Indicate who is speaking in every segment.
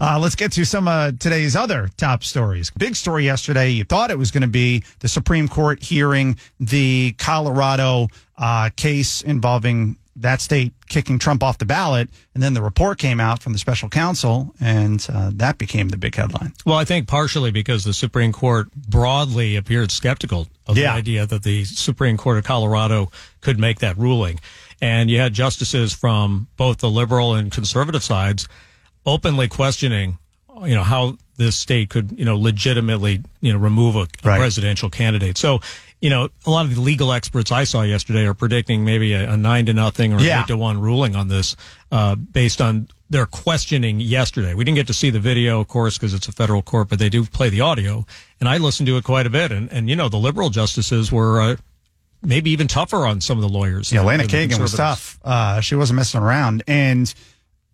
Speaker 1: Uh, let's get to some of today's other top stories. Big story yesterday. You thought it was going to be the Supreme Court hearing the Colorado uh, case involving that state kicking Trump off the ballot. And then the report came out from the special counsel, and uh, that became the big headline.
Speaker 2: Well, I think partially because the Supreme Court broadly appeared skeptical of
Speaker 1: Yeah.
Speaker 2: the idea that the Supreme Court of Colorado could make that ruling. And you had justices from both the liberal and conservative sides openly questioning, you know, how this state could, you know, legitimately, you know, remove a, a
Speaker 1: Right.
Speaker 2: presidential candidate. So, you know, a lot of the legal experts I saw yesterday are predicting maybe a, a nine to nothing or
Speaker 1: Yeah.
Speaker 2: eight to one ruling on this, uh, based on their questioning yesterday. We didn't get to see the video, of course, because it's a federal court, but they do play the audio, and I listened to it quite a bit. And, and you know, the liberal justices were uh, maybe even tougher on some of the lawyers.
Speaker 1: Yeah,
Speaker 2: Elena
Speaker 1: Kagan was tough. Uh, she wasn't messing around. And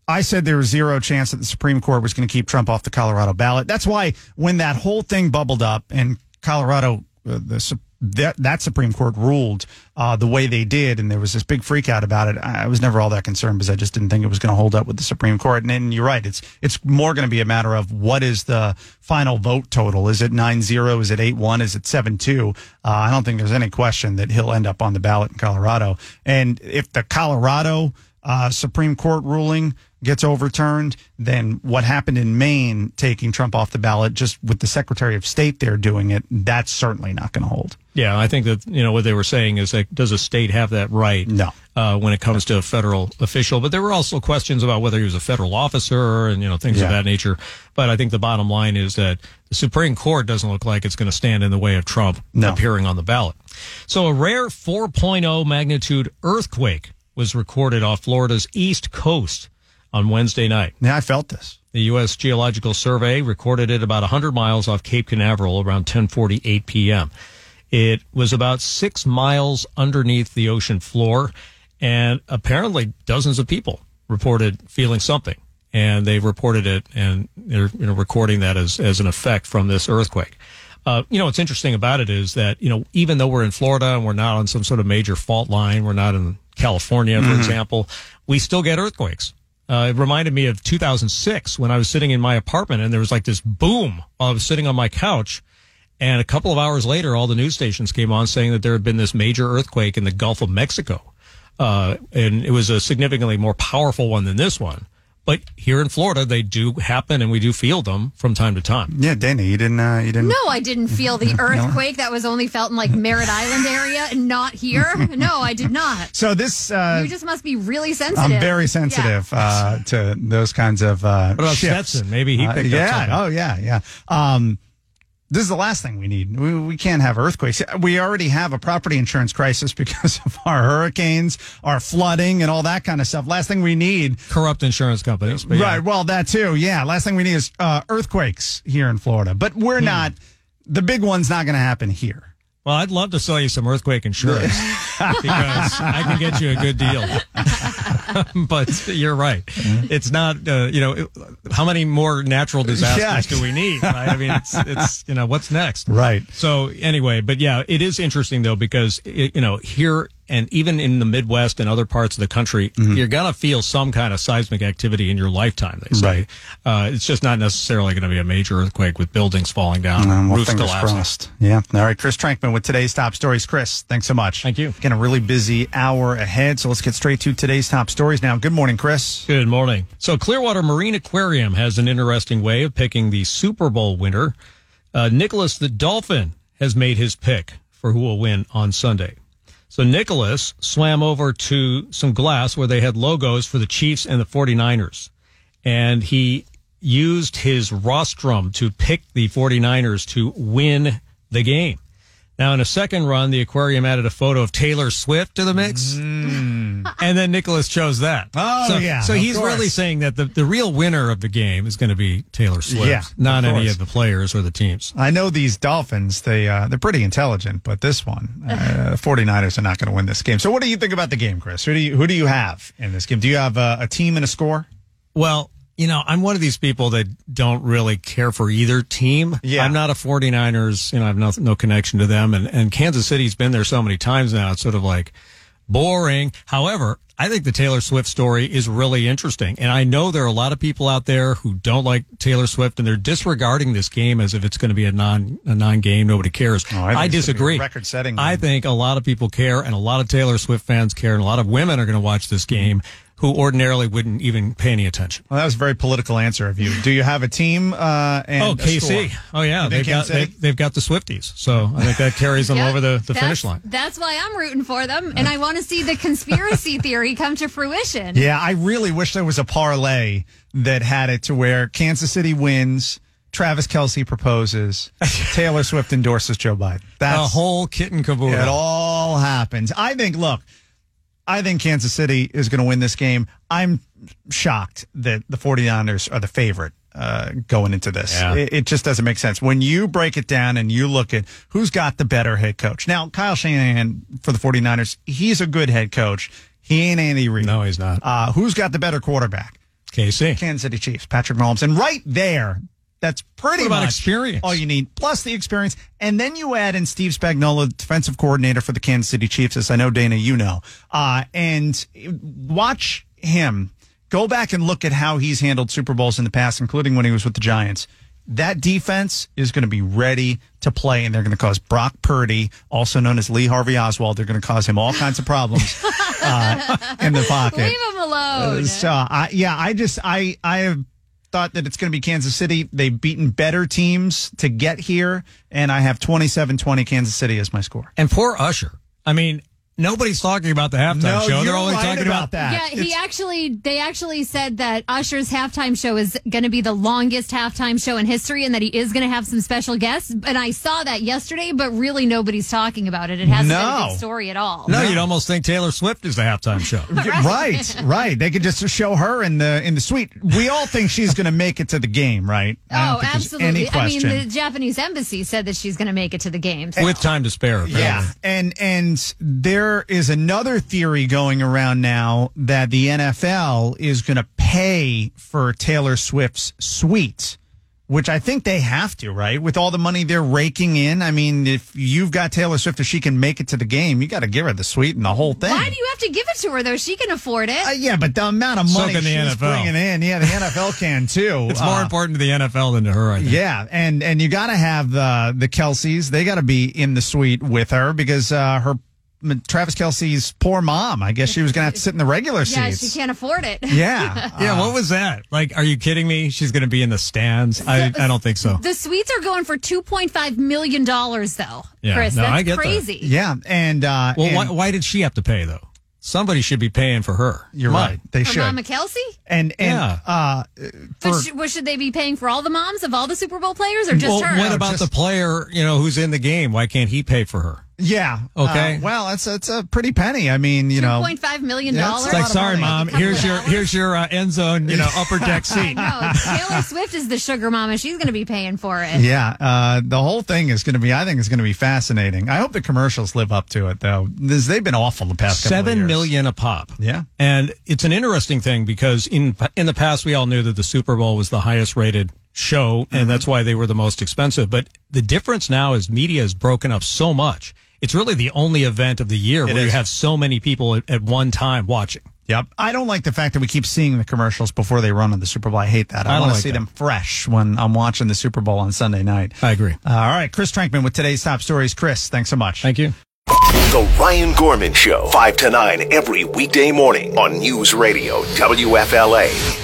Speaker 1: I said there was zero chance that the Supreme Court was going to keep Trump off the Colorado ballot. That's why when that whole thing bubbled up and Colorado, uh, the that, that Supreme Court ruled uh, the way they did, and there was this big freak out about it. I was never all that concerned because I just didn't think it was going to hold up with the Supreme Court. And, then you're right; it's it's more going to be a matter of what is the final vote total? Is it 9-0? Is it 8-1? Is it 7-2? Uh, I don't think there's any question that he'll end up on the ballot in Colorado. And if the Colorado uh, Supreme Court ruling gets overturned, then what happened in Maine taking Trump off the ballot, just with the Secretary of State there doing it, that's certainly not going to hold.
Speaker 2: Yeah, I think that you know what they were saying is that does a state have that right?
Speaker 1: No.
Speaker 2: Uh, when it comes to a federal official, but there were also questions about whether he was a federal officer and you know things
Speaker 1: Yeah.
Speaker 2: of that nature. But I think the bottom line is that the Supreme Court doesn't look like it's going to stand in the way of Trump
Speaker 1: No.
Speaker 2: appearing on the ballot. So a rare 4.0 magnitude earthquake was recorded off Florida's east coast on Wednesday night.
Speaker 1: Yeah, I felt this.
Speaker 2: The U.S. Geological Survey recorded it about 100 miles off Cape Canaveral around 10:48 p.m. It was about six miles underneath the ocean floor, and apparently dozens of people reported feeling something, and they reported it, and they're you know recording that as as an effect from this earthquake. Uh, you know what's interesting about it is that you know even though we're in Florida and we're not on some sort of major fault line, we're not in California, for example, we still get earthquakes. Uh, it reminded me of 2006 when I was sitting in my apartment and there was like this boom while I was sitting on my couch. And a couple of hours later, all the news stations came on saying that there had been this major earthquake in the Gulf of Mexico. Uh, and it was a significantly more powerful one than this one. But here in Florida, they do happen and we do feel them from time to time.
Speaker 1: Yeah, Danny, you didn't. Uh, you didn't.
Speaker 3: No, I didn't feel the earthquake that was only felt in like Merritt Island area and not here. No, I did not.
Speaker 1: So this. Uh,
Speaker 3: You just must be really sensitive.
Speaker 1: I'm very sensitive uh, to those kinds of. Uh,
Speaker 2: What about
Speaker 1: shifts.
Speaker 2: Stetson? Maybe he
Speaker 1: Uh,
Speaker 2: picked up
Speaker 1: yeah. Oh, yeah, yeah. Um, this is the last thing we need. We, we can't have earthquakes. We already have a property insurance crisis because of our hurricanes, our flooding, and all that kind of stuff. Last thing we need,
Speaker 2: Corrupt insurance companies. But yeah.
Speaker 1: right? Well, that too. Yeah. Last thing we need is uh, earthquakes here in Florida. But we're
Speaker 2: Hmm.
Speaker 1: not. The big one's not going to happen here.
Speaker 2: Well, I'd love to sell you some earthquake insurance because I can get you a good deal. but you're right. It's not, uh, you know, how many more natural disasters
Speaker 1: Yeah.
Speaker 2: do we need? Right? I mean, it's, it's, you know, what's next?
Speaker 1: Right.
Speaker 2: So anyway, but yeah, it is interesting though, because, it, you know, here and even in the Midwest and other parts of the country,
Speaker 1: Mm-hmm.
Speaker 2: you're going to feel some kind of seismic activity in your lifetime, they say.
Speaker 1: Right.
Speaker 2: Uh, it's just not necessarily going to be a major earthquake with buildings falling down,
Speaker 1: Um, well,
Speaker 2: roofs
Speaker 1: fingers
Speaker 2: collapsing.
Speaker 1: crossed. Yeah. All right. Chris Trenkmann with today's top stories. Chris, thanks so much.
Speaker 2: Thank you.
Speaker 1: Again, a really busy hour ahead. So let's get straight to today's top stories now. Good morning, Chris.
Speaker 2: Good morning. So, Clearwater Marine Aquarium has an interesting way of picking the Super Bowl winner. Uh, Nicholas the Dolphin has made his pick for who will win on Sunday. So, Nicholas swam over to some glass where they had logos for the Chiefs and the 49ers. And he used his rostrum to pick the 49ers to win the game. Now, in a second run, the aquarium added a photo of Taylor Swift to the mix. And then Nicholas chose that.
Speaker 1: Oh,
Speaker 2: so,
Speaker 1: yeah,
Speaker 2: So he's
Speaker 1: course.
Speaker 2: really saying that the, the real winner of the game is going to be Taylor Swift,
Speaker 1: Yeah,
Speaker 2: not
Speaker 1: of
Speaker 2: any of the players or the teams.
Speaker 1: I know these Dolphins, they, uh, they're pretty intelligent, but this one, uh, 49ers are not going to win this game. So what do you think about the game, Chris? Who do you, who do you have in this game? Do you have uh, a team and a score?
Speaker 2: Well, you know, I'm one of these people that don't really care for either team.
Speaker 1: Yeah.
Speaker 2: I'm not a 49ers, you know, I have no, no connection to them. And, and Kansas City's been there so many times now. It's sort of like, boring. However, I think the Taylor Swift story is really interesting. And I know there are a lot of people out there who don't like Taylor Swift and they're disregarding this game as if it's going to be a non, a non game. Nobody cares.
Speaker 1: Oh, I
Speaker 2: I
Speaker 1: it's gonna be a
Speaker 2: disagree.
Speaker 1: record-setting
Speaker 2: I think a lot of people care and a lot of Taylor Swift fans care and a lot of women are going to watch this game who ordinarily wouldn't even pay any attention.
Speaker 1: Well, that was a very political answer of you. Do you have a team? Uh, and
Speaker 2: Oh,
Speaker 1: a
Speaker 2: KC. Oh, yeah. They've got,
Speaker 1: Kansas City?
Speaker 2: they, they've got the Swifties. So I think that carries them
Speaker 3: Yeah,
Speaker 2: over the, the finish line.
Speaker 3: That's why I'm rooting for them, and I want to see the conspiracy theory come to fruition.
Speaker 1: Yeah, I really wish there was a parlay that had it to where Kansas City wins, Travis Kelce proposes, Taylor Swift endorses Joe Biden.
Speaker 2: The
Speaker 1: That's
Speaker 2: whole kit and caboodle.
Speaker 1: it all happens. I think, look, I think Kansas City is going to win this game. I'm shocked that the 49ers are the favorite uh, going into this.
Speaker 2: Yeah.
Speaker 1: It, it just doesn't make sense. When you break it down and you look at who's got the better head coach. Now, Kyle Shanahan for the 49ers, he's a good head coach. He ain't Andy Reid.
Speaker 2: No, he's not.
Speaker 1: Uh, who's got the better quarterback?
Speaker 2: KC.
Speaker 1: Kansas City Chiefs, Patrick Mahomes. And right there, that's pretty
Speaker 2: What about
Speaker 1: much
Speaker 2: experience?
Speaker 1: all you need, plus the experience. And then you add in Steve Spagnuolo, defensive coordinator for the Kansas City Chiefs, as I know, Dana, you know. Uh, and watch him go back and look at how he's handled Super Bowls in the past, including when he was with the Giants. That defense is going to be ready to play, and they're going to cause Brock Purdy, also known as Lee Harvey Oswald, they're going to cause him all kinds of problems uh, in the pocket.
Speaker 3: Leave him alone.
Speaker 1: So, I, yeah, I just I I have thought that it's going to be Kansas City. They've beaten better teams to get here, and I have 27-20 Kansas City as my score.
Speaker 2: And poor Usher. I mean, nobody's talking about the halftime
Speaker 1: No,
Speaker 2: show.
Speaker 1: you're
Speaker 2: They're only
Speaker 1: right
Speaker 2: talking
Speaker 1: about
Speaker 2: about,
Speaker 1: that.
Speaker 3: Yeah, he
Speaker 1: It's-
Speaker 3: actually they actually said that Usher's halftime show is going to be the longest halftime show in history and that he is going to have some special guests. And I saw that yesterday, but really nobody's talking about it. It hasn't been a
Speaker 1: No.
Speaker 3: big story at all.
Speaker 2: No, you'd almost think Taylor Swift is the halftime show.
Speaker 1: right, right. They could just show her in the in the suite. We all think she's going to make it to the game, right? I
Speaker 3: Oh,
Speaker 1: think
Speaker 3: absolutely.
Speaker 1: Any
Speaker 3: I mean, the Japanese embassy said that she's going to make it to the games.
Speaker 2: With time to spare. apparently.
Speaker 1: Yeah, and and there is another theory going around now that the NFL is going to pay for Taylor Swift's suite, which I think they have to, right? With all the money they're raking in, I mean, if you've got Taylor Swift, if she can make it to the game, you got to give her the suite and the whole thing.
Speaker 3: Why do you have to give it to her though? She can afford it.
Speaker 1: Uh, yeah, but the amount of money
Speaker 2: can the
Speaker 1: she's
Speaker 2: NFL.
Speaker 1: bringing in, yeah, the NFL can too.
Speaker 2: It's more
Speaker 1: Uh,
Speaker 2: important to the NFL than to her, I think.
Speaker 1: yeah, and and you got to have the the Kelces. They got to be in the suite with her because uh, her Travis Kelce's poor mom. I guess she was going to have to sit in the regular
Speaker 3: yeah,
Speaker 1: seats.
Speaker 3: Yeah, she can't afford it.
Speaker 1: Yeah,
Speaker 2: Yeah, what was that? Like, are you kidding me? She's going to be in the stands? I, I don't think so.
Speaker 3: The suites are going for two point five million dollars, though.
Speaker 2: Yeah,
Speaker 3: Chris,
Speaker 2: no,
Speaker 3: that's
Speaker 2: I get that.
Speaker 3: crazy.
Speaker 1: yeah, and uh,
Speaker 2: Well,
Speaker 1: and
Speaker 2: why, why did she have to pay, though? Somebody should be paying for her.
Speaker 1: you're
Speaker 2: Come
Speaker 1: right. They
Speaker 3: For
Speaker 1: should.
Speaker 3: Mama Kelce?
Speaker 1: and and
Speaker 2: Yeah.
Speaker 1: uh, for
Speaker 3: But sh- what should they be paying for all the moms of all the Super Bowl players or just
Speaker 2: Well,
Speaker 3: her?
Speaker 2: what about
Speaker 1: just-
Speaker 2: the player, you know, who's in the game? Why can't he pay for her?
Speaker 1: Yeah,
Speaker 2: Okay.
Speaker 1: Uh, well, that's that's a pretty penny. I mean, you
Speaker 3: Two
Speaker 1: know,
Speaker 3: point five million dollars?
Speaker 1: it's
Speaker 2: It's like, sorry,
Speaker 1: money.
Speaker 2: mom,
Speaker 3: Like a couple
Speaker 2: here's your
Speaker 3: dollars?
Speaker 2: here's your uh, end zone, you know, upper deck seat.
Speaker 3: no, Taylor Swift is the sugar mama. She's going to be paying for it.
Speaker 1: Yeah, uh, the whole thing is going to be. I think it's going to be fascinating. I hope the commercials live up to it, though. This, they've been awful the past couple of years.
Speaker 2: million a pop.
Speaker 1: Yeah.
Speaker 2: and it's an interesting thing because in in the past we all knew that the Super Bowl was the highest rated show, and that's why they were the most expensive. But the difference now is media is broken up so much. It's really the only event of the year where you have so many people at, at one time watching.
Speaker 1: Yep. I don't like the fact that we keep seeing the commercials before they run on the Super Bowl. I hate that. I,
Speaker 2: I don't
Speaker 1: want to
Speaker 2: like
Speaker 1: see
Speaker 2: that.
Speaker 1: them fresh when I'm watching the Super Bowl on Sunday night.
Speaker 2: I agree.
Speaker 1: Uh, all right, Chris Trenkmann with today's top stories. Chris, thanks so much.
Speaker 2: Thank you.
Speaker 4: The Ryan Gorman Show, 5 to 9 every weekday morning on News Radio WFLA.